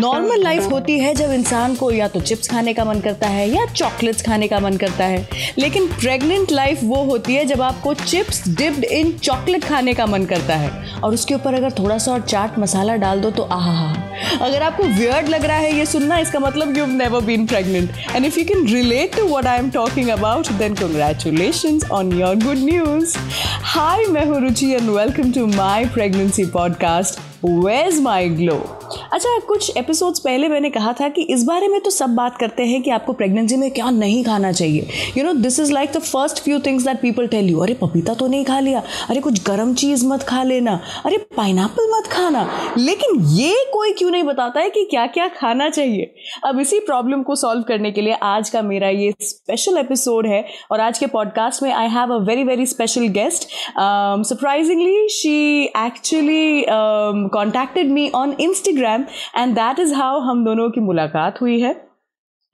Normal life होती है जब इंसान को या तो चिप्स खाने का मन करता है या चॉकलेट्स खाने का मन करता है। लेकिन प्रेग्नेंट लाइफ वो होती है जब आपको चिप्स डिप्ड इन चॉकलेट खाने का मन करता है। और उसके ऊपर अगर थोड़ा सा और चाट मसाला डाल दो तो आहा अगर आपको वियर्ड लग रहा है ये सुनना, इसका मतलब you never been pregnant and if you can relate to what I am talking about then congratulation on your good news hi मैं हूँ Ruchi and welcome to my pregnancy podcast with my glow अच्छा कुछ episodes पहले मैंने कहा था कि इस बारे में तो सब बात करते हैं कि आपको प्रेगनेंसी में क्या नहीं खाना चाहिए। You know this is like the first few things that people tell you अरे, पपीता तो नहीं खा लिया। अरे, कुछ गर्म चीज़ मत खा लेना। अरे पाइन मत खाना। लेकिन ये कोई क्यों नहीं बताता है कि क्या क्या खाना चाहिए? अब इसी प्रॉब्लम को सॉल्व करने के लिए आज का मेरा ये स्पेशल एपिसोड है और आज के पॉडकास्ट में I have a very very special guest surprisingly she actually contacted me on Instagram and that is how हम दोनों की मुलाकात हुई है।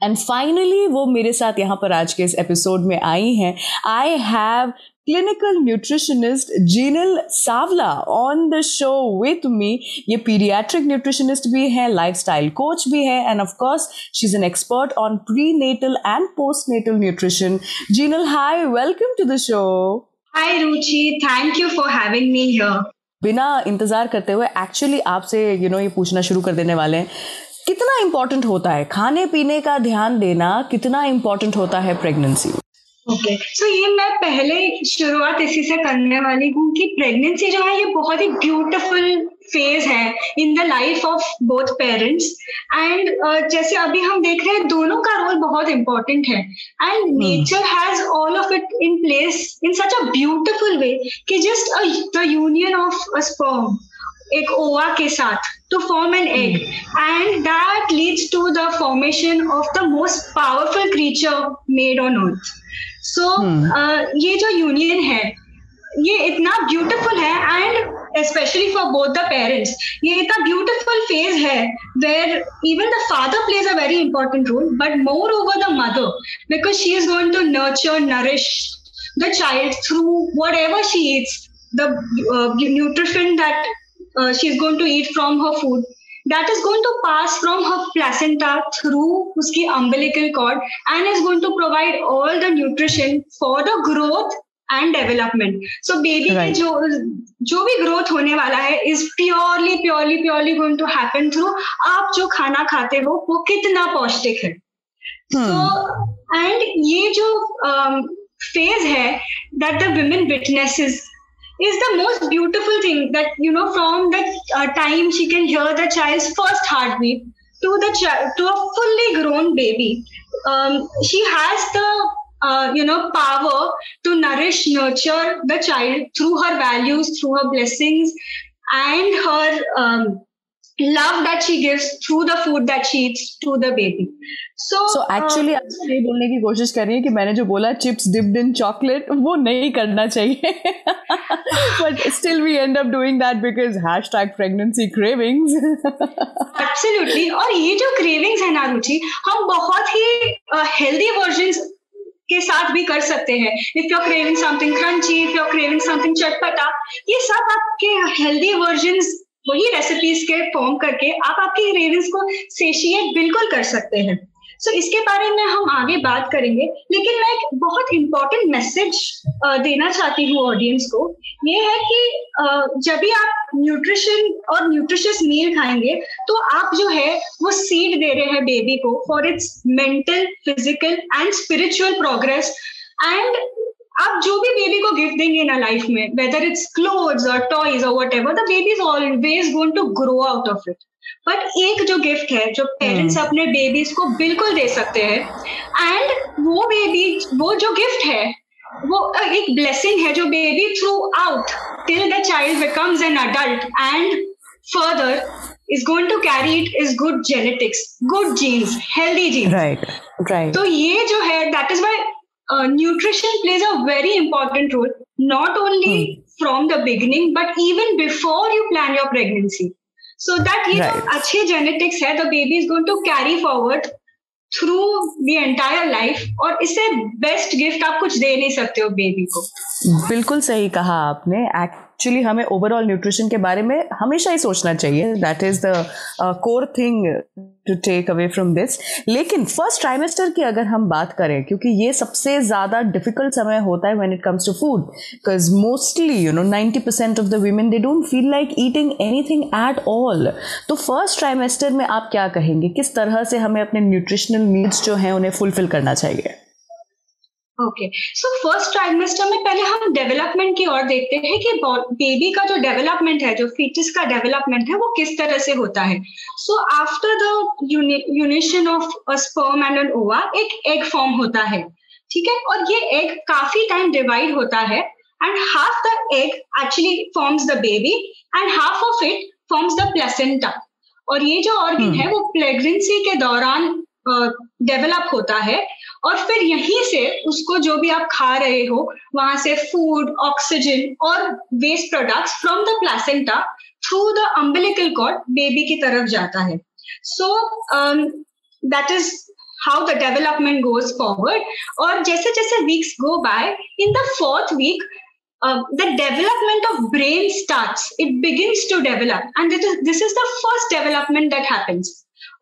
एंड फाइनली वो मेरे साथ यहाँ पर आज के इस एपिसोड में आई हैं। I have clinical nutritionist Jinal Sawla on the show with me ये पीडियाट्रिक न्यूट्रिशनिस्ट भी है लाइफस्टाइल कोच भी है and of course she is an expert on prenatal and postnatal nutrition Jinal hi welcome to the show hi Ruchi thank you for having me here बिना इंतज़ार करते हुए actually आपसे you you know know, ये पूछना शुरू कर देने वाले हैं। कितना इंपॉर्टेंट होता है? खाने पीने का ध्यान देना कितना इंपॉर्टेंट होता है pregnancy okay okay. So so ये मैं पहले शुरुआत इसी से करने वाली हूँ कि प्रेगनेंसी जो है ये बहुत ही ब्यूटीफुल फ़ेज़ है in the life of both parents and जैसे अभी हम देख रहे हैं दोनों का रोल बहुत इंपॉर्टेंट है। And nature has all of it in place in such a beautiful way कि just the union of a sperm एक ओवा के साथ to form an egg. And that leads to the formation of the most powerful creature made on earth. So hmm. uh, ये जो union है ये इतना beautiful है and specially for both the parents ये इतना ब्यूटीफुल फ़ेज़ है where even the father plays a very important role but moreover the mother because she is going to nurture nourish the child through whatever she the uh, nutrition that uh, she's going to eat from her food that is going to pass from her placenta through uski umbilical cord and is going to provide all the nutrition for the growth and development so baby के जो जो भी growth होने वाला है is purely purely purely going to happen through आप जो खाना खाते हो वो कितना पौष्टिक है सो एंड ये जो फ़ेज़ um, है that the women witnesses is the most beautiful thing that you know from the uh, time she can hear the child's first heartbeat to the child to a fully grown baby. Um, she has the uh, you know power to nourish nurture the child through her values through her blessings and her um, love that she gives through the food that she eats to the baby. So so, actually uh, आप ये बोलने की कोशिश कर रही है कि मैंने जो बोला चिप्स डिप्ड इन चॉकलेट वो नहीं करना चाहिए। But still we end up doing that because hashtag pregnancy cravings absolutely और ये जो क्रेविंग्स है ना रुचि हम बहुत ही हेल्दी uh, वर्जन के साथ भी कर सकते हैं। If you craving something crunchy if you craving something चटपटा ये सब आपके हेल्दी वर्जन वही रेसिपीज़ के फॉर्म करके आप आपकी क्रेविंग्स को सेशिएट बिल्कुल कर सकते हैं। सो so, इसके बारे में हम आगे बात करेंगे। लेकिन मैं एक बहुत इंपॉर्टेंट मैसेज देना चाहती हूँ ऑडियंस को। ये है कि जब भी आप न्यूट्रिशन और न्यूट्रिशियस मील खाएँगे तो आप जो है वो सीड दे रहे हैं बेबी को for its mental physical and spiritual progress and आप जो भी बेबी को गिफ्ट देंगे ना लाइफ में वेदर इट्स क्लोथ्स और टॉयज और whatever the baby is always going to grow out of it but एक जो गिफ्ट है जो पेरेंट्स hmm. अपने बेबीज को बिल्कुल दे सकते हैं एंड वो बेबी वो जो गिफ्ट है वो एक ब्लेसिंग है जो baby throughout till the child becomes an adult and further is going to carry it is good genetics, good genes, healthy genes. Right, right. तो ये जो है that is why uh, nutrition plays a very important role, not only hmm. from the beginning, but even before you plan your pregnancy. so that you right. know, अच्छे genetics है the baby is going to carry forward through the entire life और इससे best gift आप कुछ दे नहीं सकते हो बेबी को बिल्कुल सही कहा आपने एक्चुअली हमें ओवरऑल न्यूट्रिशन के बारे में हमेशा ही सोचना चाहिए। That is the core thing to take away from this लेकिन फ़र्स्ट ट्राइमेस्टर की अगर हम बात करें, क्योंकि ये सबसे ज़्यादा डिफ़िकल्ट समय होता है when it comes to food because mostly you know ninety percent of the women they don't feel like eating anything at all तो फ़र्स्ट ट्राइमेस्टर में आप क्या कहेंगे? किस तरह से हमें अपने न्यूट्रिशनल नीड्स जो हैं उन्हें फुलफिल करना चाहिए? ओके सो फ़र्स्ट ट्राइमेस्टर में पहले हम डेवलपमेंट की ओर देखते हैं कि बेबी का जो डेवलपमेंट है जो फीटिस का डेवलपमेंट है वो किस तरह से होता है। So after the यूनिशन of sperm and an ova एक एग फॉर्म होता है। ठीक है? और ये एग काफ़ी टाइम डिवाइड होता है। And half the egg actually forms the baby and half of it forms the placenta और ये जो ऑर्गन hmm. है वो प्रेगनेंसी के दौरान डेवलप uh, होता है। और फिर यहीं से उसको जो भी आप खा रहे हो, वहाँ से फ़ूड ऑक्सीजन और waste products from the placenta through the umbilical cord baby की तरफ़ जाता है। So that is how the development goes forward और जैसे जैसे weeks go by in the fourth week the development of brain start it begins to develop and this is the first development that happens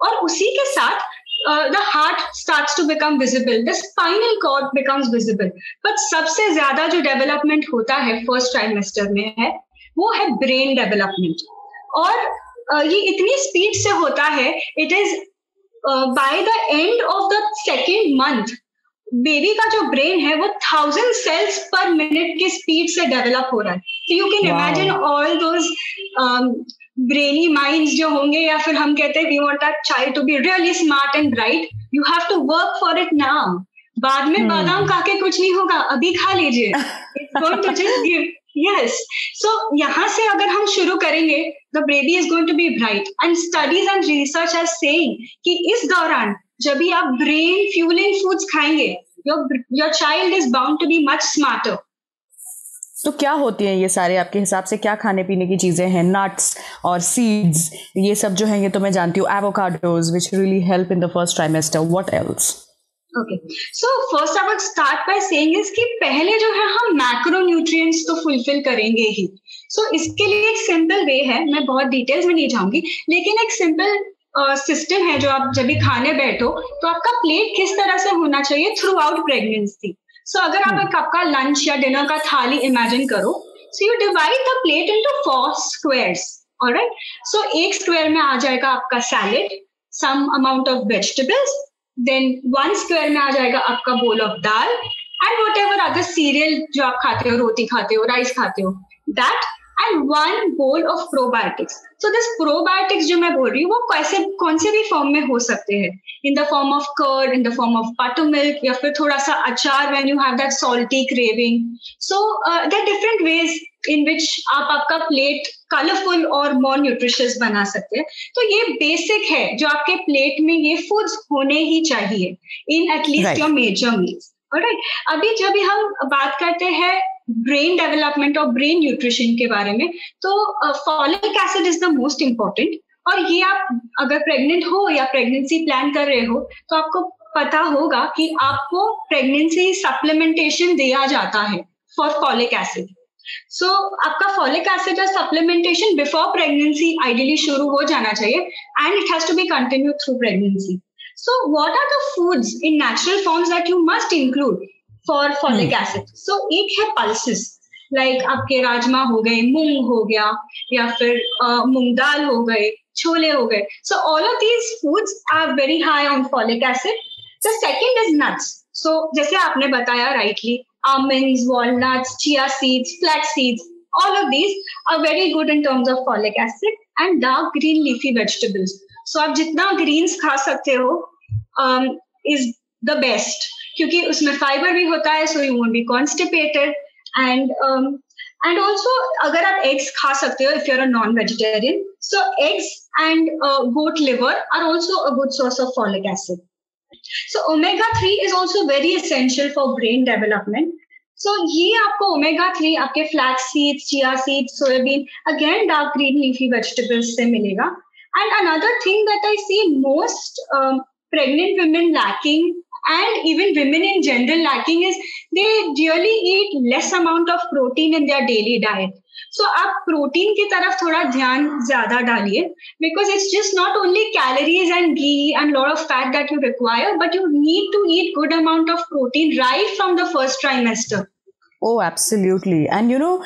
और उसी के साथ uh, the heart starts to become visible. The spinal cord becomes visible. But सबसे ज़्यादा जो development होता है first trimester में है वो है ब्रेन डेवलपमेंट और uh, ये इतनी स्पीड से होता है it is by the end of the second month baby का जो ब्रेन है वो थाउज़ेंड सेल्स पर मिनट की स्पीड से डेवलप हो रहा है. You can imagine all those brainy mind जो होंगे या फिर हम कहते हैं we want our child to be really smart and bright you have to work for it now बाद में hmm. बादाम खा के कुछ नहीं होगा अभी खा लीजिए। यस सो यहाँ से अगर हम शुरू करेंगे the baby is going to be bright and studies and research are saying कि इस दौरान जब भी आप ब्रेन फ्यूलिंग फूड्स खाएँगे your your child is bound to be much smarter तो क्या होती हैं ये सारे आपके हिसाब से? क्या खाने पीने की चीज़ें हैं? नट्स और सीड्स ये सब जो है ये तो मैं जानती हूँ। Avocados which really help in the first trimester what else okay so first I start by saying is कि पहले जो है हम मैक्रो न्यूट्रिएंट्स तो फुलफिल करेंगे ही। सो so, इसके लिए एक सिंपल वे है। मैं बहुत डिटेल्स में नहीं जाऊँगी। लेकिन एक सिंपल सिस्टम uh, है जो आप जब भी खाने बैठो तो आपका प्लेट किस तरह से होना चाहिए? थ्रू आउट प्रेगनेंसी सो अगर आप एक आपका लंच या डिनर का थाली इमेजिन करो so you divide the plate into four squares alright so एक स्क्वायर में आ जाएगा आपका salad some amount of vegetables then one square में आ जाएगा आपका bowl of dal and whatever other cereal जो आप खाते हो रोटी खाते हो राइस खाते हो that and one bowl of probiotics so this probiotics जो मैं बोल रही हूँ वो कैसे कौन से भी फॉर्म में हो सकते हैं? In the form of curd in the form of buttermilk या फिर थोड़ा सा अचार when you have that salty craving so there different ways in which आप आपका प्लेट कलरफुल और मोर न्यूट्रिशियस बना सकते हैं। तो ये बेसिक है जो आपके प्लेट में ये फूड्स होने ही चाहिए in at least your major meals right अभी जब हम बात करते हैं ब्रेन डेवलपमेंट और ब्रेन न्यूट्रिशन के बारे में तो folic acid is the most important और ये आप अगर प्रेग्नेंट हो या प्रेगनेंसी प्लान कर रहे हो तो आपको पता होगा कि आपको प्रेगनेंसी सप्लीमेंटेशन दिया जाता है फॉर फॉलिक एसिड सो आपका फॉलिक एसिड और सप्लीमेंटेशन बिफोर प्रेगनेंसी आइडियली शुरू हो जाना चाहिए and it has to be continue through pregnancy so what are the foods in natural forms that you must include for folic acid so एक है pulses like like आपके राजमा हो गए मूंग हो गया या फिर मूंग दाल हो गए छोले हो गए। So all of these foods are very high on folic acid the second is nuts so जैसे आपने बताया rightly almond walnuts chia seeds flax seeds all of these are very good in terms of folic acid and dark green leafy vegetables so आप जितना greens खा सकते हो is the best क्योंकि उसमें फाइबर भी होता है so you won't be constipated and and also अगर आप एग्स खा सकते हो if you're a non vegetarian so eggs and goat liver are also a good source of folic acid so omega three is also very essential for brain development so ये आपको omega three आपके flax seeds chia seeds soybean again dark green leafy vegetables से मिलेगा. And another thing that I see most pregnant women lacking and even women in general lacking is they really eat less amount of protein in their daily diet. So आप protein की तरफ़ थोड़ा ध्यान ज़्यादा डालिए because it's just not only calories and ghee and lot of fat that you require but you need to eat good amount of protein right from the first trimester oh absolutely and you know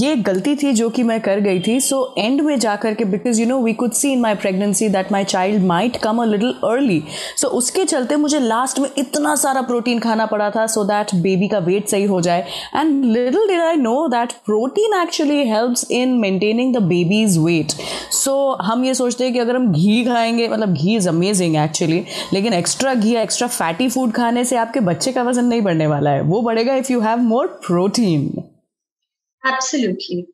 ये गलती थी जो कि मैं कर गई थी so so, and में जाकर के because you know we could see in my pregnancy that my child might come a little early so उसके चलते मुझे लास्ट में इतना सारा प्रोटीन खाना पड़ा था सो दैट बेबी का वेट सही हो जाए. And little did I know that protein actually helps in maintaining the baby's weight so हम ये सोचते हैं कि अगर हम घी खाएँगे मतलब घी इज़ अमेजिंग एक्चुअली लेकिन एक्स्ट्रा घी एक्स्ट्रा फैटी फ़ूड खाने से आपके बच्चे का वज़न नहीं बढ़ने वाला है. वो बढ़ेगा if you have more brought. Absolutely.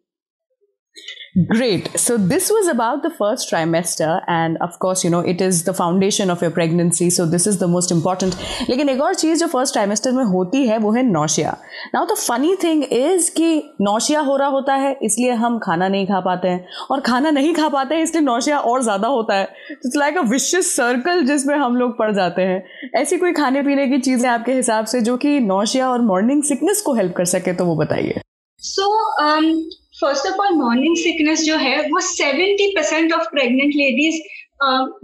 Great. So this was about the first trimester, and of course, you know, it is the foundation of your pregnancy. So this is the most important. लेकिन एक और चीज़ जो first trimester में होती है वो है nausea now the funny thing is कि नौशिया हो रहा होता है इसलिए हम खाना नहीं खा पाते हैं और खाना नहीं खा पाते हैं इसलिए नौशिया और ज़्यादा होता है it's like a vicious circle जिसमें हम लोग पड़ जाते हैं ऐसी कोई खाने पीने की चीज़ें आपके हिसाब से जो कि नौशिया और मॉर्निंग सिकनेस को हेल्प कर सके तो वो बताइए so so, um, first of all morning sickness जो है वो seventy percent of pregnant ladies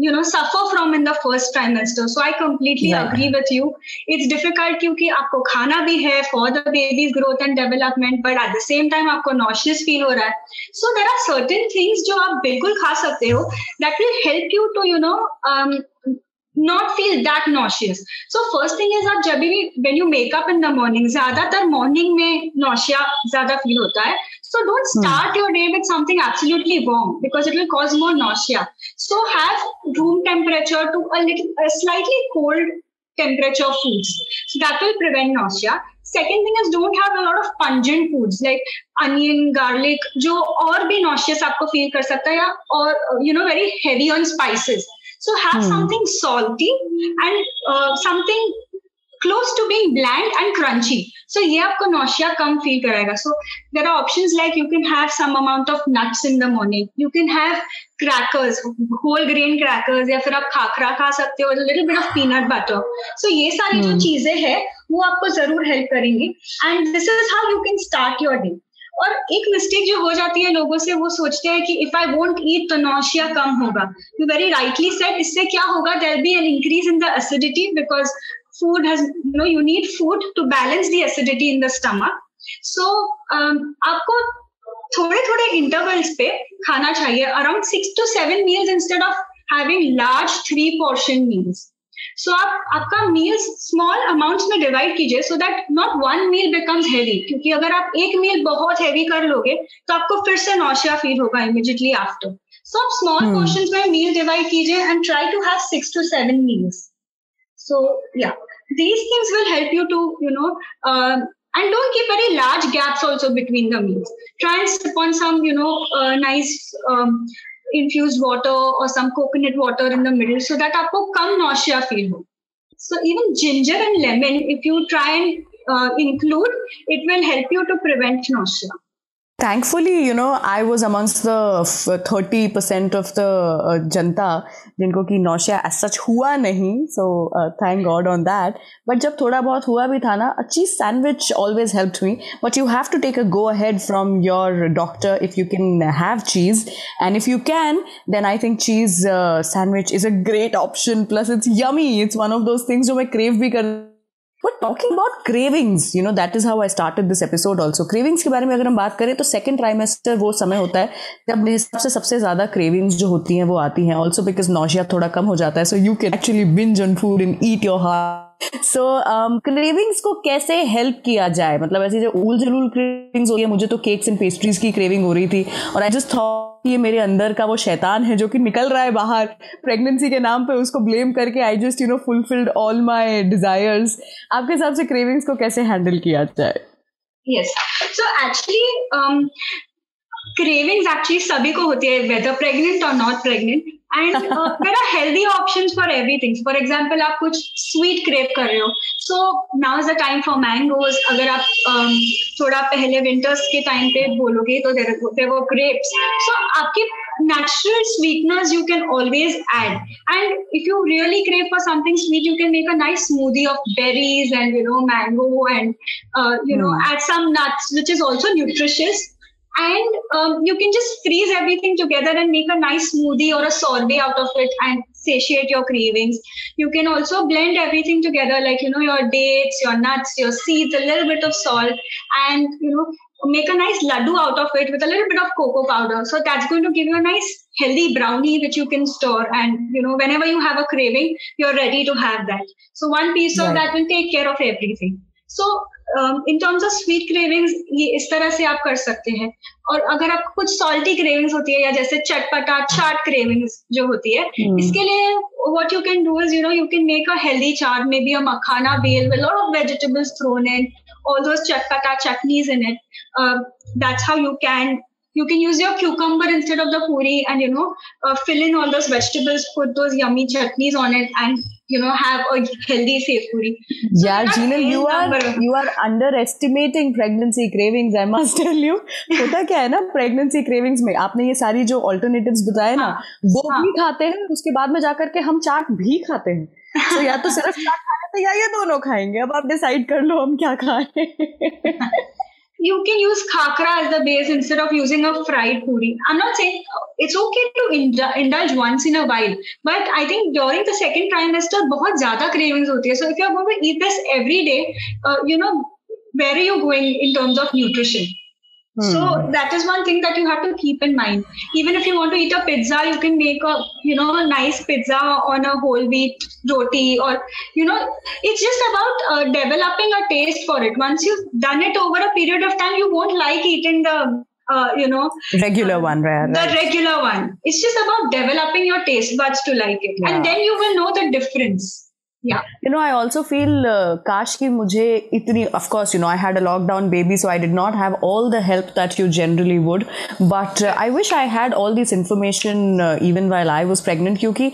you know suffer from in the first trimester so I completely agree with you it's difficult क्योंकि आपको खाना भी है for the baby's growth and development but at the same time आपको nauseous feel हो रहा है so there are certain things जो आप बिल्कुल खा सकते हो that will help you to you know not feel that nauseous. So first thing is आप जब भी when you make up in the morning ज़्यादातर morning में nausea ज़्यादा feel होता है. So don't start hmm. your day with something absolutely warm because it will cause more nausea. So have room temperature to a little a slightly cold temperature foods. So that will prevent nausea. Second thing is don't have a lot of pungent foods like onion, garlic, जो और भी nauseous आपको feel कर सकता है या और you know very heavy on spices. So have hmm. something salty and uh, something close to being bland and crunchy. सो ये आपको नोशिया कम फील कराएगा. So there are option like you can have some amount of nuts in the morning you can have crackers whole grain crackers या फिर आप खाखरा खा सकते हो little bit of peanut butter so ये सारी जो hmm. चीज़ें है वो आपको ज़रूर हेल्प करेंगे. And this is how you can start your day और एक मिस्टेक जो हो जाती है लोगों से वो सोचते हैं कि इफ़ आई वोंट ईट तो नोशिया कम होगा. यू वेरी राइटली सेट इससे क्या होगा? There be an increase in the acidity because food has you know you need food to balance the acidity in the stomach so आपको थोड़े थोड़े intervals पे खाना चाहिए around six to seven meals instead of having large three portion meals so आप आपका meals small amounts में divide कीजिए so that not one meal becomes heavy क्योंकि अगर आप एक मील बहुत हैवी कर लोगे तो आपको फिर से नौशिया फील होगा इमिजिएटली आफ्टर सो आप स्मॉल पोर्शन hmm. में मील डिवाइड कीजिए and try to have six to seven meals so या these things will help you to you know um, and don't keep very large gaps also between the meals. Try and sip on some you know uh, nice um, infused water or some coconut water in the middle so that you come nausea feel so even ginger and lemon if you try and uh, include it will help you to prevent nausea. Thankfully, you know, I was amongst the 30% of the uh, janta जिनको कि nausea as such हुआ नहीं so thank God on that but जब थोड़ा बहुत हुआ भी था ना a cheese sandwich always help me but you have to take a go ahead from your doctor if you can have cheese and if you can then I think cheese sandwich is a great option plus it's yummy it's one of those things जो मैं crave भी कर but talking about cravings you know that is how I started this episode also cravings के बारे में अगर हम बात करें तो सेकंड ट्राइमेस्टर वो समय होता है जब मेरे हिसाब से सबसे ज़्यादा क्रेविंग्स जो होती हैं, वो आती हैं। ऑल्सो बिकॉज़ नौशिया थोड़ा कम हो जाता है so you can actually binge on food in eat your heart so cravings को कैसे हेल्प किया जाए? मतलब ऐसी जो उल जलूल क्रेविंग्स हो रही है, मुझे तो केक्स एंड पेस्ट्रीज की क्रेविंग हो रही थी। और आई जस्ट थॉट ये मेरे अंदर का वो शैतान है जो कि निकल रहा है बाहर प्रेगनेंसी के नाम पे उसको ब्लेम करके I just you know fulfilled all my desires आपके हिसाब से क्रेविंग्स को कैसे हैंडल किया जाए? Yes so actually cravings actually सभी को होती है वेदर प्रेग्नेंट और not pregnant and there are healthy option for every thing for example आप कुछ स्वीट क्रेप कर रहे हो. So now is the time for mangoes अगर आप um, थोड़ा पहले विंटर्स के टाइम पे बोलोगे तो देर देर वो क्रेप्स सो आपकी natural sweetness you can always add and if you really crave for something sweet you can make a nice smoothie of berries and you know mango and you know add some nuts which is also nutritious And um, you can just freeze everything together and make a nice smoothie or a sorbet out of it and satiate your cravings. You can also blend everything together, like you know your dates, your nuts, your seeds, a little bit of salt, and you know make a nice laddu out of it with a little bit of cocoa powder. So that's going to give you a nice healthy brownie which you can store. And you know, whenever you have a craving, you're ready to have that. So one piece of that will take care of everything. So in terms of sweet cravings ये इस तरह से आप कर सकते हैं और अगर आपको कुछ सॉल्टी क्रेविंग्स होती है या जैसे चटपटा चाट क्रेविंग्स जो होती है hmm. इसके लिए what you can do is you know you can make a healthy chaat may be a makhana bhel will और vegetables thrown in all those चटपटा chutneys in it that's how you can you can use your cucumber instead of the puri and you know fill in all those vegetables put those yummy chutneys on it and you know have a healthy safe puri so yeah Gina, you are you are underestimating pregnancy cravings i must tell you होता क्या है ना pregnancy cravings में आपने ये सारी जो alternatives बताए ना हाँ, वो हाँ. भी खाते हैं उसके बाद में जाकर के हम चाट भी खाते हैं तो या तो सिर्फ़ चाट खाने तो या ये दोनों खाएँगे अब आप डिसाइड कर लो हम क्या खाएँ you can use khakra as the base instead of using a fried puri. I'm not saying it's okay to indulge once in a while, but I think during the second trimester, बहुत ज़्यादा cravings होती है. So if you're going to eat this every day, uh, you know, where are you going in terms of nutrition? So hmm. that is one thing that you have to keep in mind. Even if you want to eat a pizza, you can make a you know a nice pizza on a whole wheat roti, or you know it's just about uh, developing a taste for it. Once you've done it over a period of time, you won't like eating the uh, you know regular one right, the regular one it's just about developing your taste buds to like it yeah. and then you will know the difference you know i also feel uh, kash ki mujhe itni of course you know i had a lockdown baby so i did not have all the help that you generally would. But uh, i wish i had all this information uh, even while i was pregnant kyunki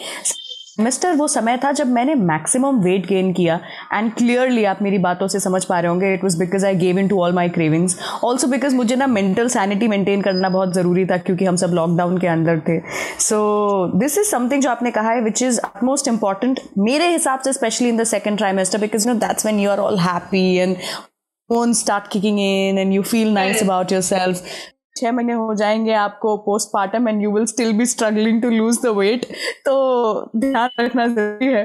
mister वो समय था जब मैंने maximum weight gain किया। And clearly आप मेरी बातों से समझ पा रहे होंगे। It was because I gave in to all my cravings also because मुझे ना मेंटल सैनिटी मेंटेन करना बहुत ज़रूरी था क्योंकि हम सब लॉकडाउन के अंदर थे। सो दिस इज़ समथिंग जो आपने कहा है विच इज़ मोस्ट इंपॉर्टेंट मेरे हिसाब से specially in the second trimester because no that's when you are all happy and hormones start kicking in and you feel nice about yourself छह महीने हो जाएँगे आपको postmortem and you will still be struggling to lose the weight तो ध्यान रखना ज़रूरी है।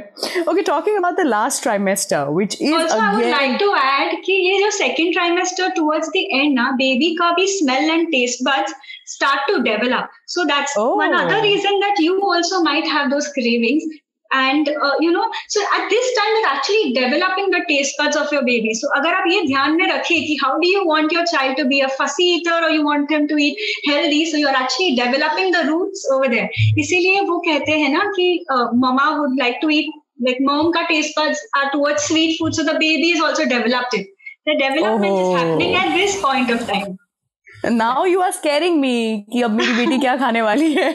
Okay talking about the last trimester which is like to add कि ये जो second trimester towards the end ना बेबी का भी smell and taste buds start to develop. So that's oh. one other reason that you also might have those cravings. And uh, you know so at this time you're actually developing the taste buds of your baby so agar aap ye dhyan mein rakhe ki how do you want your child to be a fussy eater or you want him to eat healthy so you're actually developing the roots over there इसीलिए वो कहते हैं ना कि mama would like to eat like mom ka taste buds are towards sweet food so the baby is also developed it the development oh. is happening at this point of time now you are scaring me कि अब मेरी बेटी क्या खाने वाली है?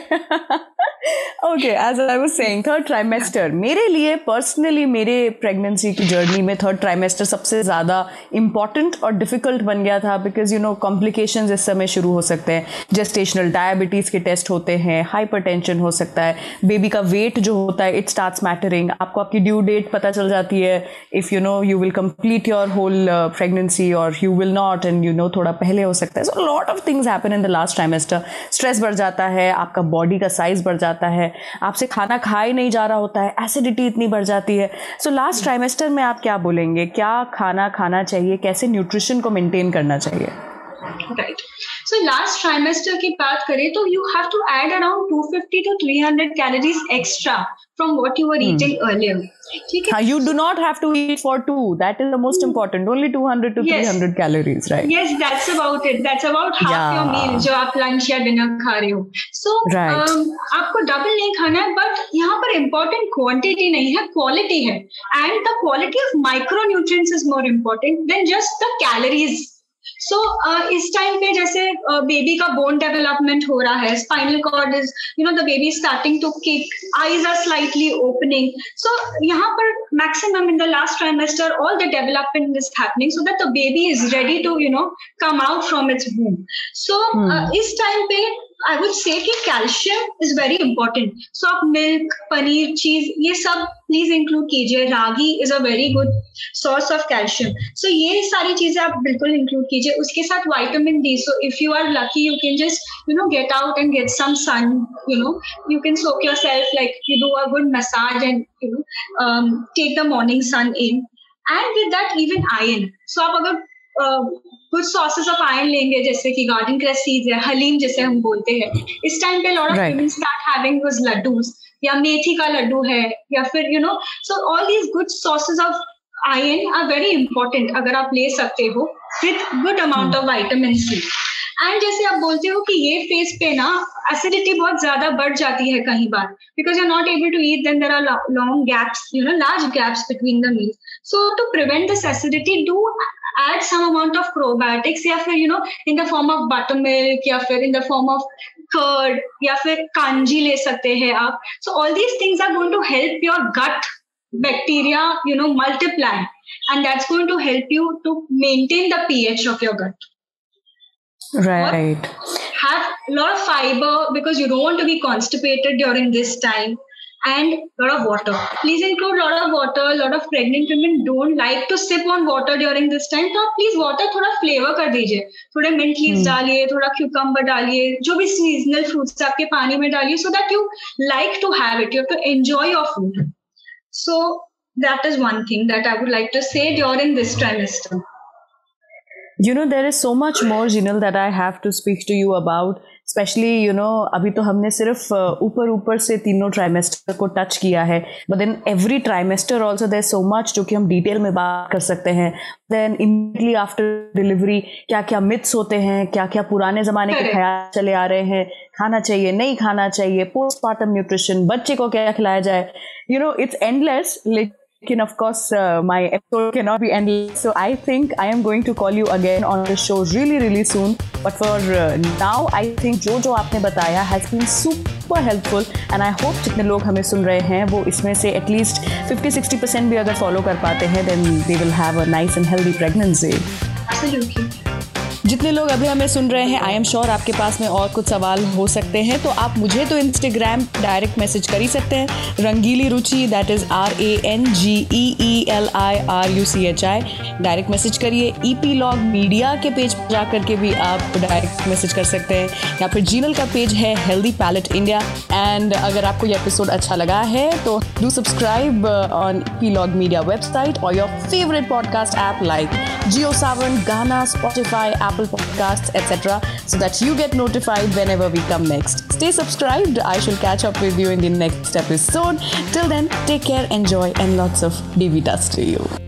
Okay as I was saying third trimester मेरे लिए पर्सनली मेरे प्रेगनेंसी की जर्नी में थर्ड ट्राइमेस्टर सबसे ज़्यादा इंपॉर्टेंट और डिफ़िकल्ट बन गया था बिकॉज़ यू नो कॉम्प्लिकेशन इस समय शुरू हो सकते हैं। जेस्टेशनल डायबिटीज़ के टेस्ट होते हैं हाइपर हो सकता है बेबी का वेट जो होता है इट स्टार्ट मैटरिंग आपको आपकी ड्यू डेट पता चल जाती है। If you know you will complete your whole pregnancy और you will not and you know थोड़ा पहले हो सकता है। So lot of things happen in the last trimester stress बढ़ जाता है, आपका बॉडी का साइज़ बढ़ जाता है, आपसे खाना खा ही नहीं जा रहा होता है एसिडिटी इतनी बढ़ जाती है। सो लास्ट ट्राइमेस्टर में आप क्या बोलेंगे? क्या खाना खाना चाहिए? कैसे न्यूट्रिशन को मेंटेन करना चाहिए? राइट सो लास्ट ट्राइमेस्टर की बात करें तो you have to add around 250 to 300 calories extra from what you were eating earlier ठीक है? you do not have to eat for two. That is the most hmm. important. Only 200 to yes. 300 calories right? Yes that's about it. That's about half yeah. your meal जो आप lunch या dinner खा रहे हो. So so, right. um, आपको double नहीं खाना है बट यहाँ पर इम्पोर्टेंट क्वांटिटी नहीं है क्वालिटी है. And the quality of micronutrients is more important than just the calories so so, uh, इस टाइम पे जैसे बेबी uh, का बोन डेवलपमेंट हो रहा है spinal cord is you know the baby starting to kick eyes are slightly opening so यहाँ पर maximum in the last trimester all the development is happening so that the baby is ready to you know come out from it's boom so इस time पे I would say कि calcium is very important so आप milk paneer cheese ये सब please include कीजिए। Ragi is a very good source of calcium so ये सारी चीज़ें आप बिल्कुल इंक्लूड कीजिए। उसके साथ vitamin D so if you are lucky you can just you know get out and get some sun you know can soak yourself like you do a good massage and you know um, take the morning sun in. And with that even iron. So आप अगर कुछ sauces of iron लेंगे जैसे कि garden क्रेसीज seeds है हलीम जैसे हम बोलते हैं। इस टाइम पे lot of people start having laddoos या मेथी का लड्डू है या फिर you know so all these good sources of iron are very important अगर आप ले सकते हो with good amount of vitamin C and जैसे आप बोलते हो कि ये फेस पे ना एसिडिटी बहुत ज़्यादा बढ़ जाती है कहीं बार because you are not able to eat there are long gaps you know large gaps between the meal so to prevent this acidity do add some amount of probiotics या फिर you know in the form of buttermilk या फिर in the form of curd या फिर कांजी ले सकते हैं आप. So all these things are going to help your gut bacteria you know multiply and that's going to help you to maintain the pH of your gut right have a lot of fiber because you don't want to be constipated during this time and a lot of water. Please include a lot of water. A lot of pregnant women don't like to sip on water during this time. तो आप please water थोड़ा flavour कर दीजिए थोड़े mint leaves डालिए थोड़ा cucumber डालिए जो भी सीजनल फ्रूट्स आपके पानी में डालिए so that you like to have it you to enjoy your food so that is one thing that I would like to say during this trimester. You know there is so much more Jinal, that I have to speak to you about. Specially you know अभी तो हमने सिर्फ़ ऊपर ऊपर से तीनों trimester को touch किया है। But then every trimester also there so much जो कि हम डिटेल में बात कर सकते हैं। देन इमीडिएटली आफ्टर डिलीवरी क्या क्या मिथ्स होते हैं क्या क्या पुराने ज़माने के ख्याल चले आ रहे हैं। खाना चाहिए नहीं खाना चाहिए पोस्टमार्टम न्यूट्रिशन बच्चे को क्या खिलाया जाए। यू नो इट्स एंडलेस लेकिन can, of course, uh, my episode cannot be endless. So I think I am going to call you again on the show really, really soon. But for uh, now, I think जो जो आपने बताया has been super helpful and I hope जितने लोग हमें सुन रहे हैं वो इसमें से at least 50-60 percent भी अगर follow कर पाते हैं then they will have a nice and healthy pregnancy. Absolutely. जितने लोग अभी हमें सुन रहे हैं आई एम श्योर आपके पास में और कुछ सवाल हो सकते हैं तो आप मुझे तो इंस्टाग्राम डायरेक्ट मैसेज कर ही सकते हैं। Rangili Ruchi that is R A N G E E L I R U C H I direct message करिए। ई पी लॉग मीडिया के पेज पर जा करके भी आप डायरेक्ट मैसेज कर सकते हैं। या फिर जीनल का पेज है हेल्दी पैलेट इंडिया एंड अगर आपको ये एपिसोड अच्छा लगा है तो do subscribe on Epilogue Media website और your favourite podcast app like Jio Saavn Gaana Spotify app Apple Podcasts, etc., so that you get notified whenever we come next. Stay subscribed. I shall catch up with you in the next episode. Till then, take care, enjoy, and lots of baby dust to you.